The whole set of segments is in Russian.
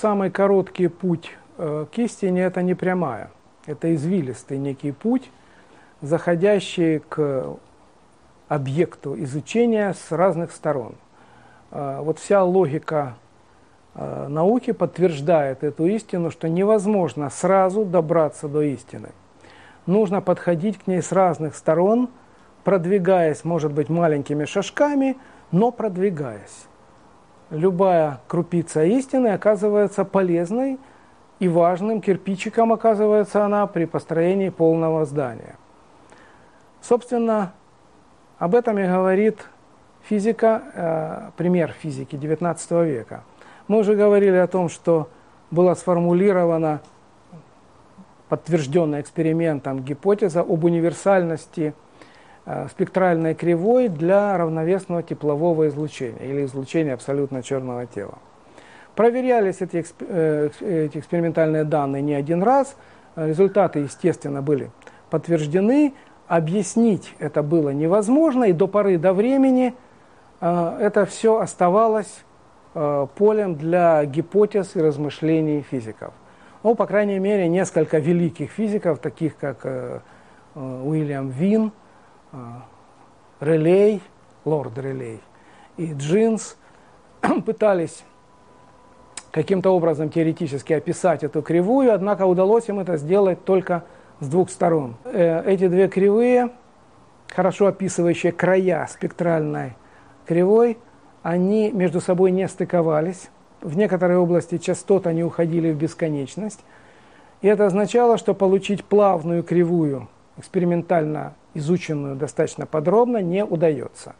Самый короткий путь э, к истине – это не прямая, это извилистый некий путь, заходящий к объекту изучения с разных сторон. Э, вот вся логика э, науки подтверждает эту истину, что невозможно сразу добраться до истины. Нужно подходить к ней с разных сторон, продвигаясь, может быть, маленькими шажками, но продвигаясь. Любая крупица истины оказывается полезной и важным кирпичиком оказывается она при построении полного здания. Собственно, об этом и говорит физика, э, пример физики XIX века. Мы уже говорили о том, что была сформулирована подтвержденная экспериментом гипотеза об универсальности спектральной кривой для равновесного теплового излучения или излучения абсолютно черного тела. Проверялись эти, э, эти экспериментальные данные не один раз, результаты, естественно, были подтверждены, объяснить это было невозможно, и до поры до времени э, это все оставалось э, полем для гипотез и размышлений физиков. Ну, по крайней мере, несколько великих физиков, таких как э, Уильям Вин, Релей, лорд Релей и Джинс, пытались каким-то образом теоретически описать эту кривую, однако удалось им это сделать только с двух сторон. Э, эти две кривые, хорошо описывающие края спектральной кривой, они между собой не стыковались. В некоторой области частот они уходили в бесконечность. И это означало, что получить плавную кривую, экспериментально изученную достаточно подробно, не удается.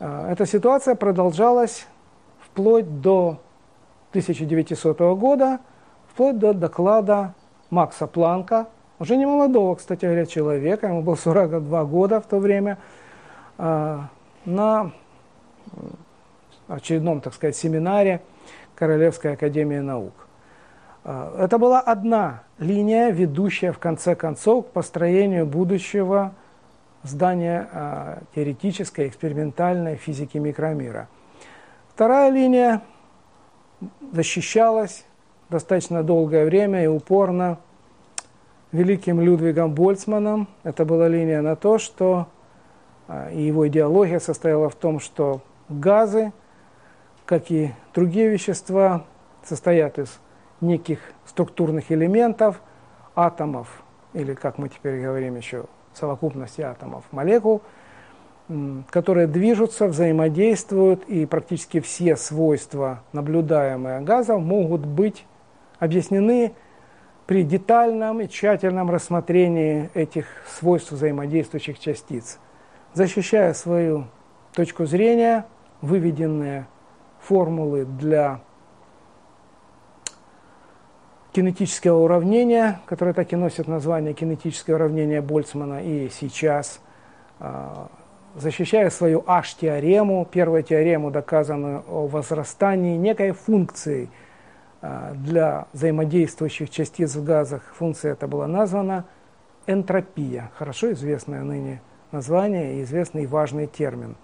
Э, эта ситуация продолжалась вплоть до 1900 года, вплоть до доклада Макса Планка уже не молодого, кстати говоря, человека, ему было 42 года в то время, а, на очередном, так сказать, семинаре Королевской академии наук. А, это была одна линия, ведущая в конце концов к построению будущего здания а, теоретической экспериментальной физики микромира. Вторая линия защищалась достаточно долгое время и упорно великим Людвигом Больцманом. Это была линия на то, что а, и его идеология состояла в том, что газы, как и другие вещества, состоят из неких структурных элементов, атомов, или, как мы теперь говорим еще, совокупности атомов, молекул, которые движутся, взаимодействуют, и практически все свойства, наблюдаемые газов, могут быть объяснены при детальном и тщательном рассмотрении этих свойств взаимодействующих частиц, защищая свою точку зрения, выведенные формулы для кинетического уравнения, которое так и носит название кинетическое уравнение Больцмана, и сейчас, а, защищая свою H-теорему, первую теорему, доказанную о возрастании некой функции – а, для взаимодействующих частиц в газах функция эта была названа энтропия, хорошо известное ныне название и известный важный термин.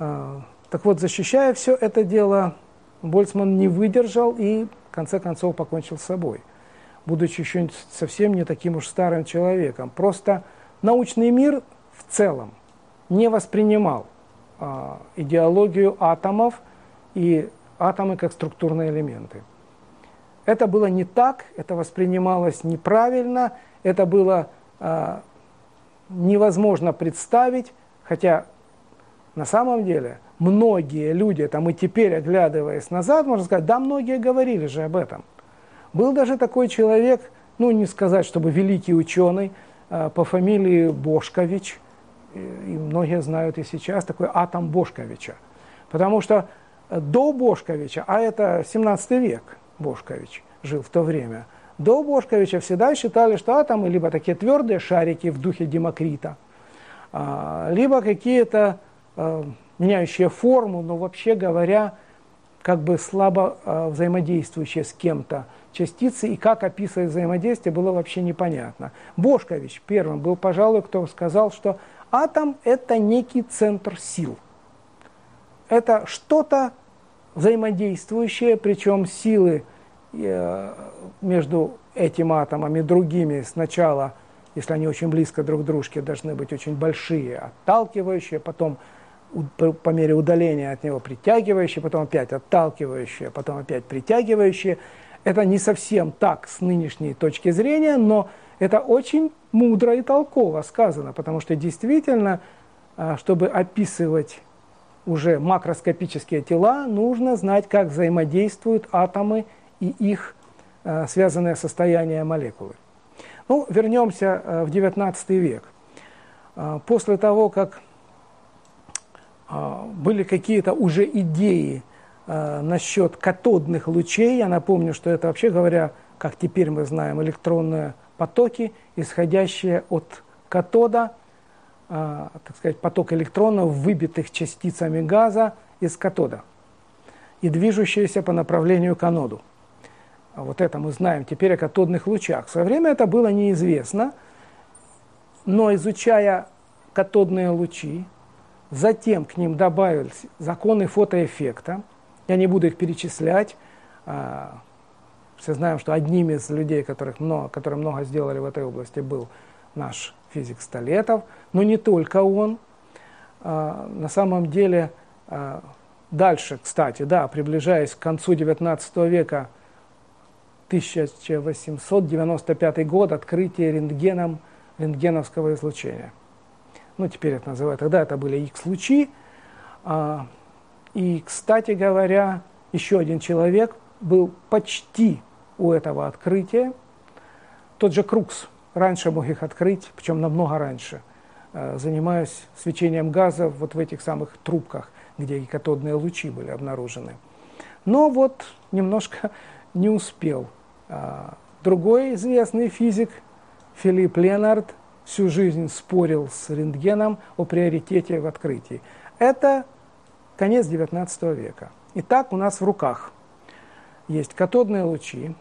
А, так вот, защищая все это дело, Больцман не выдержал и в конце концов покончил с собой, будучи еще совсем не таким уж старым человеком. Просто научный мир в целом не воспринимал э, идеологию атомов и атомы как структурные элементы. Это было не так, это воспринималось неправильно, это было э, невозможно представить, хотя на самом деле многие люди, это мы теперь, оглядываясь назад, можно сказать, да, многие говорили же об этом. Был даже такой человек, ну не сказать, чтобы великий ученый, э, по фамилии Бошкович, и многие знают и сейчас, такой атом Бошковича. Потому что до Бошковича, а это 17 век, Бошкович жил в то время, до Бошковича всегда считали, что атомы либо такие твердые шарики в духе Демокрита, а, либо какие-то а, меняющие форму, но вообще говоря, как бы слабо а, взаимодействующие с кем-то частицы, и как описывать взаимодействие, было вообще непонятно. Бошкович первым был, пожалуй, кто сказал, что атом – это некий центр сил. Это что-то взаимодействующее, причем силы э, между этим атомом и другими сначала, если они очень близко друг к дружке, должны быть очень большие, отталкивающие, потом по мере удаления от него притягивающие, потом опять отталкивающие, потом опять притягивающие. Это не совсем так с нынешней точки зрения, но это очень мудро и толково сказано, потому что действительно, а, чтобы описывать уже макроскопические тела, нужно знать, как взаимодействуют атомы и их а, связанное состояние молекулы. Ну, вернемся а, в XIX век. После того, как были какие-то уже идеи насчет катодных лучей, я напомню, что это вообще говоря, как теперь мы знаем, электронные потоки, исходящие от катода, э, так сказать, поток электронов, выбитых частицами газа из катода и движущиеся по направлению к аноду. А вот это мы знаем теперь о катодных лучах. В свое время это было неизвестно, но изучая катодные лучи, затем к ним добавились законы фотоэффекта, я не буду их перечислять, а, все знаем, что одним из людей, которых много, которые много сделали в этой области, был наш физик Столетов, но не только он. А, на самом деле, а, дальше, кстати, да, приближаясь к концу XIX века, 1895 год, открытие рентгеном рентгеновского излучения. Ну, теперь это называют, тогда это были X-лучи. А, и, кстати говоря, еще один человек был почти у этого открытия. Тот же Крукс раньше мог их открыть, причем намного раньше. Э, занимаюсь свечением газа вот в этих самых трубках, где и катодные лучи были обнаружены. Но вот немножко не успел. А, другой известный физик Филипп Ленард всю жизнь спорил с рентгеном о приоритете в открытии. Это конец XIX века. Итак, у нас в руках есть катодные лучи,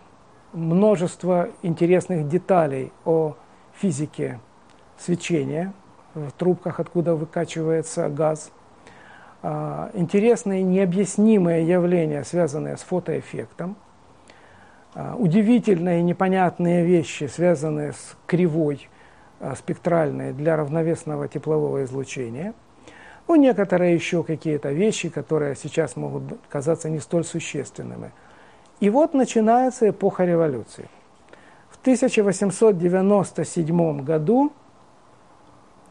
множество интересных деталей о физике свечения в трубках, откуда выкачивается газ. А, интересные необъяснимые явления, связанные с фотоэффектом. А, удивительные непонятные вещи, связанные с кривой а, спектральной для равновесного теплового излучения. Ну, некоторые еще какие-то вещи, которые сейчас могут казаться не столь существенными – и вот начинается эпоха революции. В 1897 году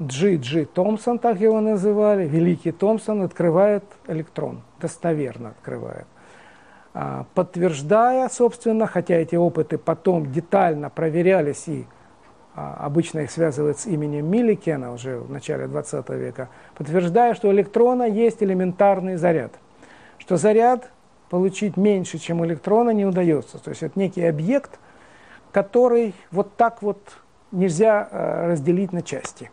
Джи Джи Томпсон, так его называли, великий Томпсон, открывает электрон, достоверно открывает. А, подтверждая, собственно, хотя эти опыты потом детально проверялись и обычно их связывают с именем Милликена уже в начале 20 века, подтверждая, что у электрона есть элементарный заряд, что заряд получить меньше, чем электрона, не удается. То есть это некий объект, который вот так вот нельзя э, разделить на части.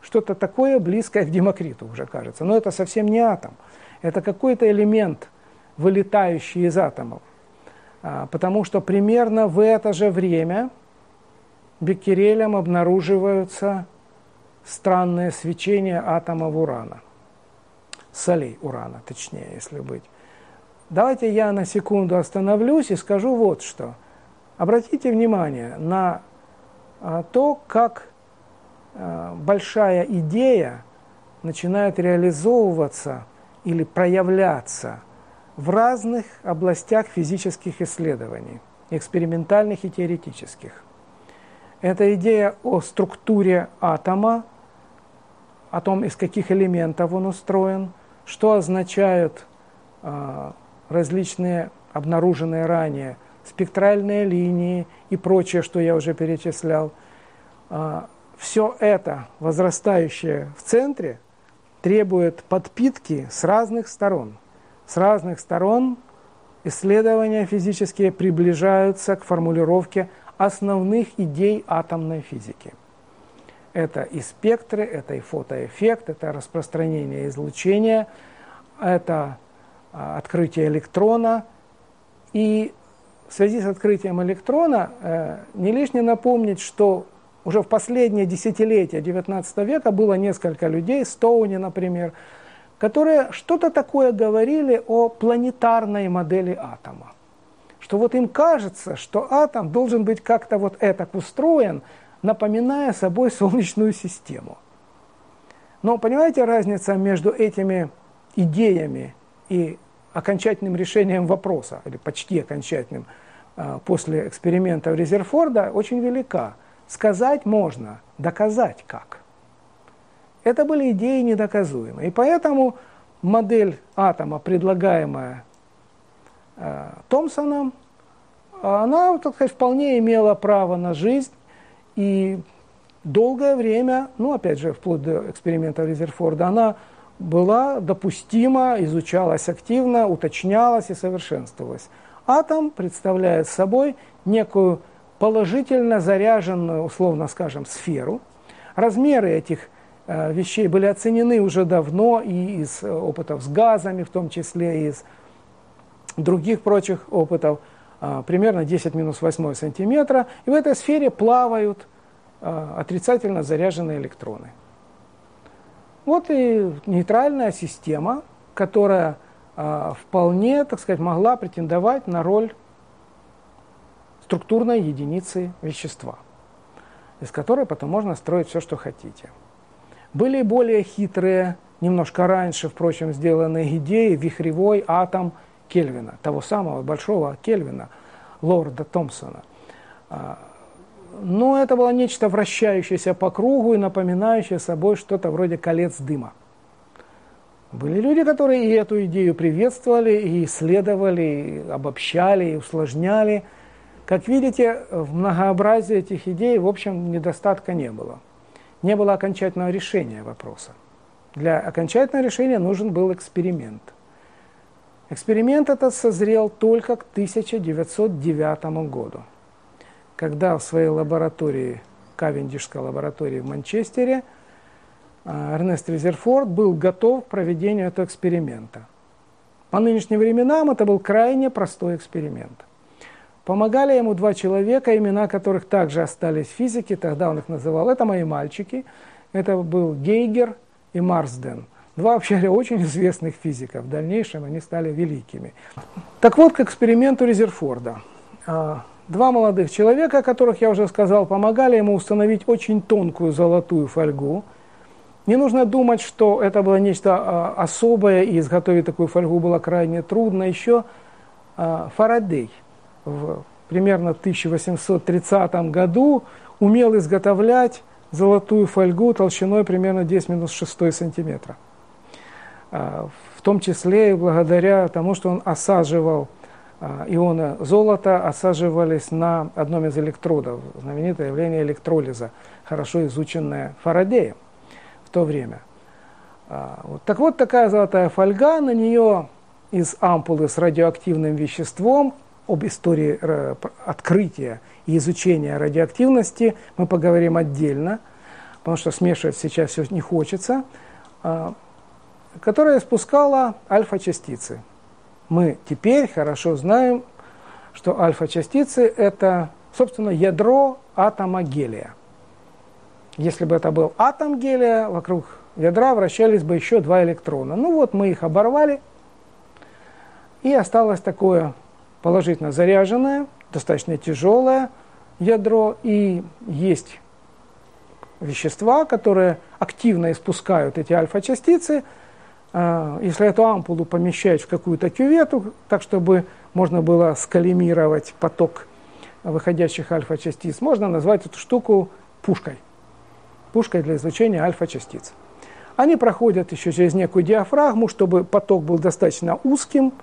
Что-то такое близкое к Демокриту уже кажется. Но это совсем не атом. Это какой-то элемент, вылетающий из атомов. А, потому что примерно в это же время Беккерелем обнаруживаются странные свечения атомов урана. Солей урана, точнее, если быть. Давайте я на секунду остановлюсь и скажу вот что. Обратите внимание на а, то, как а, большая идея начинает реализовываться или проявляться в разных областях физических исследований, экспериментальных и теоретических. Это идея о структуре атома, о том, из каких элементов он устроен, что означают а, различные обнаруженные ранее спектральные линии и прочее, что я уже перечислял. А, Все это, возрастающее в центре, требует подпитки с разных сторон. С разных сторон исследования физические приближаются к формулировке основных идей атомной физики. Это и спектры, это и фотоэффект, это распространение излучения, это а, открытие электрона. И в связи с открытием электрона э, не лишне напомнить, что уже в последние десятилетия XIX века было несколько людей, Стоуни, например, которые что-то такое говорили о планетарной модели атома. Что вот им кажется, что атом должен быть как-то вот так устроен, напоминая собой Солнечную систему. Но понимаете разница между этими идеями и окончательным решением вопроса, или почти окончательным, а, после эксперимента Резерфорда, очень велика. Сказать можно, доказать как. Это были идеи недоказуемые. И поэтому модель атома, предлагаемая Томпсоном, она, так сказать, вполне имела право на жизнь. И долгое время, ну, опять же, вплоть до эксперимента Резерфорда, она была допустима, изучалась активно, уточнялась и совершенствовалась. Атом представляет собой некую положительно заряженную, условно скажем, сферу. Размеры этих Э, вещей были оценены уже давно и из э, опытов с газами, в том числе и из других прочих опытов, э, примерно 10 минус 8 сантиметра. И в этой сфере плавают отрицательно заряженные электроны. Вот и нейтральная система, которая вполне, так сказать, могла претендовать на роль структурной единицы вещества, из которой потом можно строить все, что хотите. Были более хитрые, немножко раньше, впрочем, сделанные идеи, вихревой атом Кельвина, того самого большого Кельвина, лорда Томпсона. А, но это было нечто вращающееся по кругу и напоминающее собой что-то вроде колец дыма. Были люди, которые и эту идею приветствовали, и исследовали, и обобщали, и усложняли. Как видите, в многообразии этих идей, в общем, недостатка не было не было окончательного решения вопроса. Для окончательного решения нужен был эксперимент. Эксперимент этот созрел только к 1909 году, когда в своей лаборатории, Кавендишской лаборатории в Манчестере, а, Эрнест Резерфорд был готов к проведению этого эксперимента. По нынешним временам это был крайне простой эксперимент. Помогали ему два человека, имена которых также остались в физике, тогда он их называл. Это мои мальчики. Это был Гейгер и Марсден. Два, вообще говоря, очень известных физиков. В дальнейшем они стали великими. Так вот, к эксперименту Резерфорда. А, два молодых человека, о которых я уже сказал, помогали ему установить очень тонкую золотую фольгу. Не нужно думать, что это было нечто а, особое, и изготовить такую фольгу было крайне трудно. Еще а, Фарадей – в примерно 1830 году умел изготовлять золотую фольгу толщиной примерно 10 минус 6 сантиметра. А, в том числе и благодаря тому, что он осаживал а, ионы золота, осаживались на одном из электродов, знаменитое явление электролиза, хорошо изученное Фарадеем в то время. А, вот. Так вот, такая золотая фольга, на нее из ампулы с радиоактивным веществом об истории э, открытия и изучения радиоактивности мы поговорим отдельно, потому что смешивать сейчас все не хочется, которая спускала альфа-частицы. Мы теперь хорошо знаем, что альфа-частицы – это, собственно, ядро атома гелия. Если бы это был атом гелия, вокруг ядра вращались бы еще два электрона. Ну вот мы их оборвали, и осталось такое положительно заряженное, достаточно тяжелое ядро, и есть вещества, которые активно испускают эти альфа-частицы. А, если эту ампулу помещать в какую-то кювету, так чтобы можно было скалимировать поток выходящих альфа-частиц, можно назвать эту штуку пушкой. Пушкой для излучения альфа-частиц. Они проходят еще через некую диафрагму, чтобы поток был достаточно узким –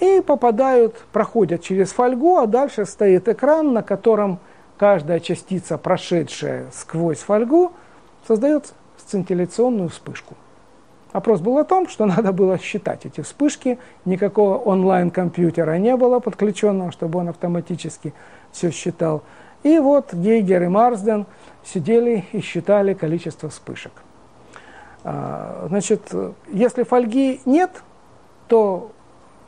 и попадают, проходят через фольгу, а дальше стоит экран, на котором каждая частица, прошедшая сквозь фольгу, создает сцинтилляционную вспышку. Вопрос был о том, что надо было считать эти вспышки, никакого онлайн-компьютера не было подключенного, чтобы он автоматически все считал. И вот Гейгер и Марсден сидели и считали количество вспышек. А, значит, если фольги нет, то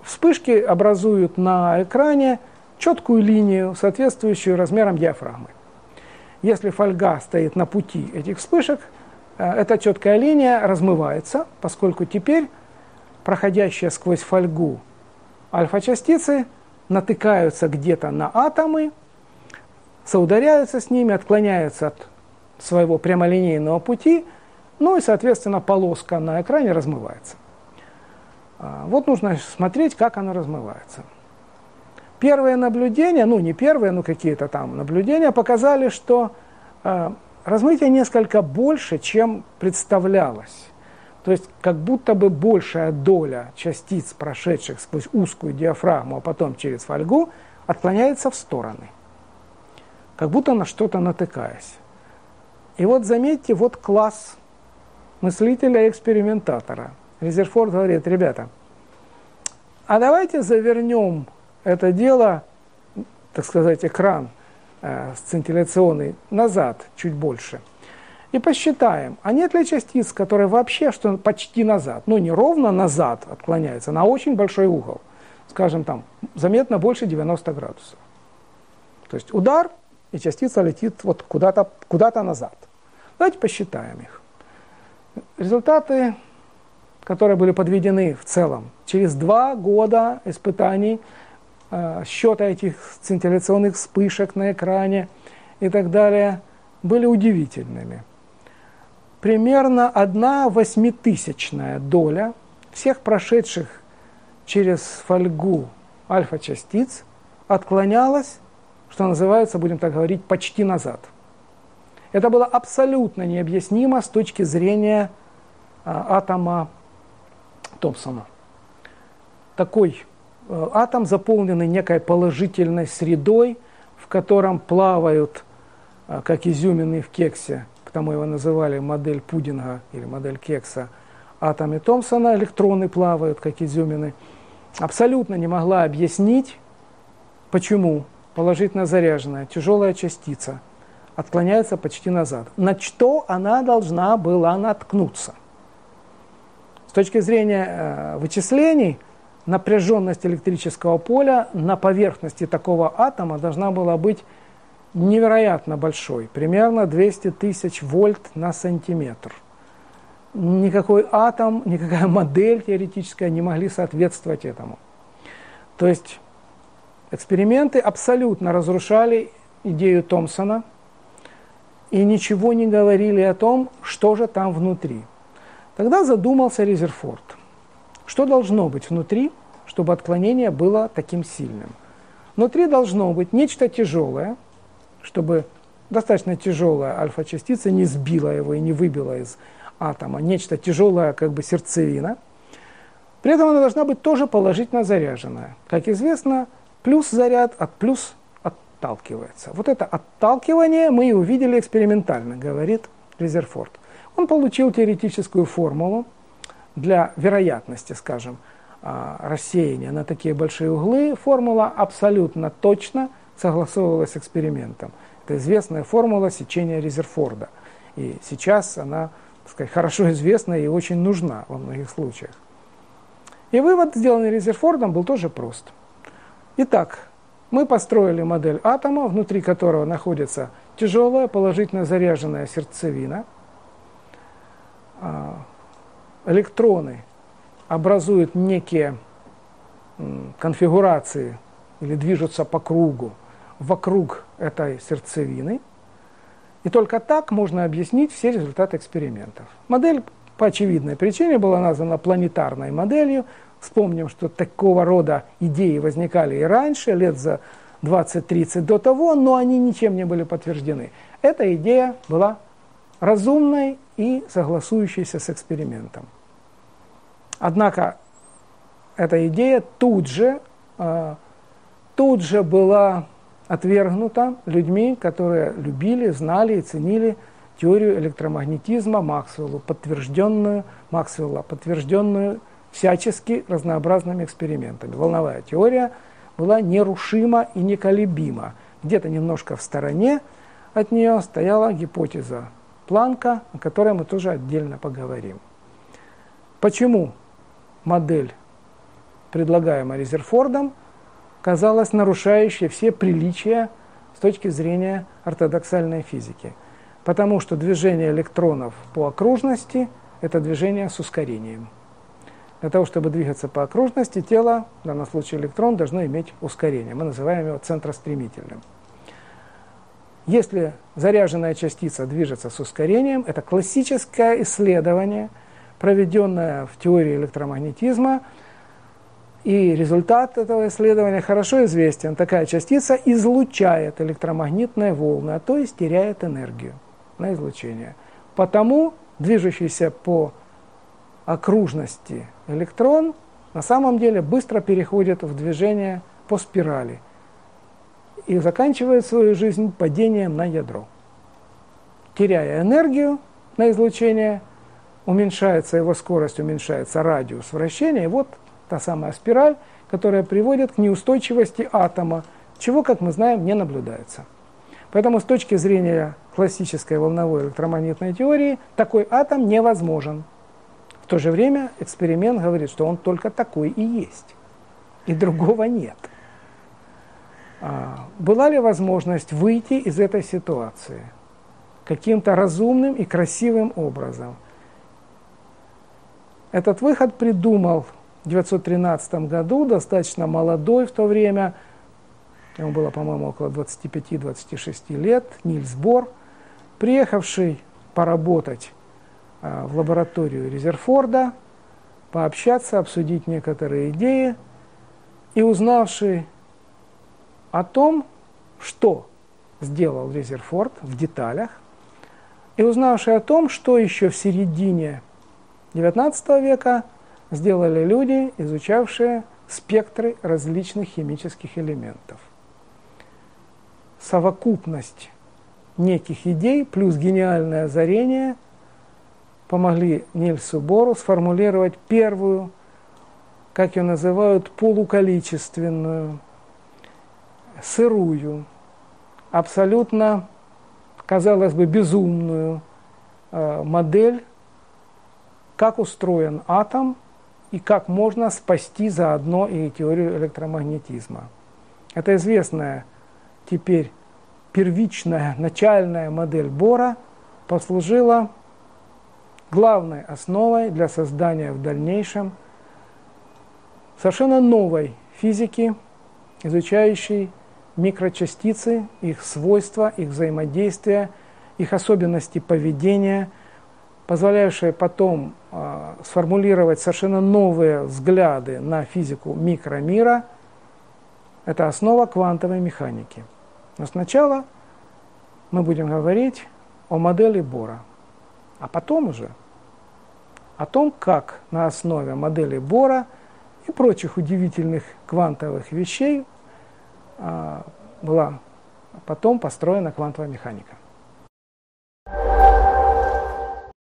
Вспышки образуют на экране четкую линию, соответствующую размерам диафрагмы. Если фольга стоит на пути этих вспышек, эта четкая линия размывается, поскольку теперь проходящие сквозь фольгу альфа-частицы натыкаются где-то на атомы, соударяются с ними, отклоняются от своего прямолинейного пути, ну и, соответственно, полоска на экране размывается. А, вот нужно смотреть, как она размывается. Первые наблюдения, ну не первые, но какие-то там наблюдения показали, что э, размытие несколько больше, чем представлялось. То есть как будто бы большая доля частиц, прошедших сквозь узкую диафрагму, а потом через фольгу, отклоняется в стороны. Как будто на что-то натыкаясь. И вот заметьте, вот класс мыслителя-экспериментатора. Резерфорд говорит, ребята, а давайте завернем это дело, так сказать, экран сцинтилляционный назад чуть больше. И посчитаем, а нет ли частиц, которые вообще что почти назад, ну не ровно назад отклоняются, на очень большой угол, скажем там, заметно больше 90 градусов. То есть удар, и частица летит вот куда-то куда назад. Давайте посчитаем их. Результаты, которые были подведены в целом, через два года испытаний Э, счета этих сцинтилляционных вспышек на экране и так далее были удивительными. Примерно одна восьмитысячная доля всех прошедших через фольгу альфа-частиц отклонялась, что называется, будем так говорить, почти назад. Это было абсолютно необъяснимо с точки зрения а, атома Томпсона. Такой Э, атом, заполненный некой положительной средой, в котором плавают, э, как изюмины в кексе, потому его называли модель пудинга или модель кекса, атомы Томпсона, электроны плавают, как изюмины, абсолютно не могла объяснить, почему положительно заряженная тяжелая частица отклоняется почти назад. На что она должна была наткнуться? С точки зрения э, вычислений – напряженность электрического поля на поверхности такого атома должна была быть невероятно большой, примерно 200 тысяч вольт на сантиметр. Никакой атом, никакая модель теоретическая не могли соответствовать этому. То есть эксперименты абсолютно разрушали идею Томпсона и ничего не говорили о том, что же там внутри. Тогда задумался Резерфорд – что должно быть внутри, чтобы отклонение было таким сильным? Внутри должно быть нечто тяжелое, чтобы достаточно тяжелая альфа-частица не сбила его и не выбила из атома, нечто тяжелое, как бы сердцевина. При этом она должна быть тоже положительно заряженная. Как известно, плюс заряд от плюс отталкивается. Вот это отталкивание мы и увидели экспериментально, говорит Резерфорд. Он получил теоретическую формулу, для вероятности, скажем, а, рассеяния на такие большие углы, формула абсолютно точно согласовывалась с экспериментом. Это известная формула сечения Резерфорда. И сейчас она, так сказать, хорошо известна и очень нужна во многих случаях. И вывод, сделанный Резерфордом, был тоже прост. Итак, мы построили модель атома, внутри которого находится тяжелая положительно заряженная сердцевина, а, электроны образуют некие конфигурации или движутся по кругу вокруг этой сердцевины. И только так можно объяснить все результаты экспериментов. Модель по очевидной причине была названа планетарной моделью. Вспомним, что такого рода идеи возникали и раньше, лет за 20-30 до того, но они ничем не были подтверждены. Эта идея была разумной и согласующейся с экспериментом. Однако эта идея тут же, э, тут же была отвергнута людьми, которые любили, знали и ценили теорию электромагнетизма Максвеллу, подтвержденную Максвелла, подтвержденную всячески разнообразными экспериментами. Волновая теория была нерушима и неколебима. Где-то немножко в стороне от нее стояла гипотеза Планка, о которой мы тоже отдельно поговорим. Почему модель, предлагаемая Резерфордом, казалась нарушающей все приличия с точки зрения ортодоксальной физики. Потому что движение электронов по окружности – это движение с ускорением. Для того, чтобы двигаться по окружности, тело, в данном случае электрон, должно иметь ускорение. Мы называем его центростремительным. Если заряженная частица движется с ускорением, это классическое исследование, проведенное в теории электромагнетизма, и результат этого исследования хорошо известен. Такая частица излучает электромагнитные волны, а то есть теряет энергию на излучение. Потому движущийся по окружности электрон на самом деле быстро переходит в движение по спирали и заканчивает свою жизнь падением на ядро. Теряя энергию на излучение, уменьшается его скорость, уменьшается радиус вращения, и вот та самая спираль, которая приводит к неустойчивости атома, чего, как мы знаем, не наблюдается. Поэтому с точки зрения классической волновой электромагнитной теории такой атом невозможен. В то же время эксперимент говорит, что он только такой и есть, и другого нет. А, была ли возможность выйти из этой ситуации каким-то разумным и красивым образом? Этот выход придумал в 1913 году, достаточно молодой в то время, ему было, по-моему, около 25-26 лет, Нильс Бор, приехавший поработать а, в лабораторию Резерфорда, пообщаться, обсудить некоторые идеи, и узнавший о том, что сделал Резерфорд в деталях, и узнавший о том, что еще в середине XIX века сделали люди, изучавшие спектры различных химических элементов. Совокупность неких идей плюс гениальное озарение помогли Нильсу Бору сформулировать первую, как ее называют, полуколичественную, сырую, абсолютно, казалось бы, безумную э, модель, как устроен атом и как можно спасти заодно и теорию электромагнетизма. Это известная теперь первичная начальная модель Бора послужила главной основой для создания в дальнейшем совершенно новой физики, изучающей микрочастицы, их свойства, их взаимодействия, их особенности поведения, позволяющие потом э, сформулировать совершенно новые взгляды на физику микромира. Это основа квантовой механики. Но сначала мы будем говорить о модели Бора, а потом уже о том, как на основе модели Бора и прочих удивительных квантовых вещей была потом построена квантовая механика.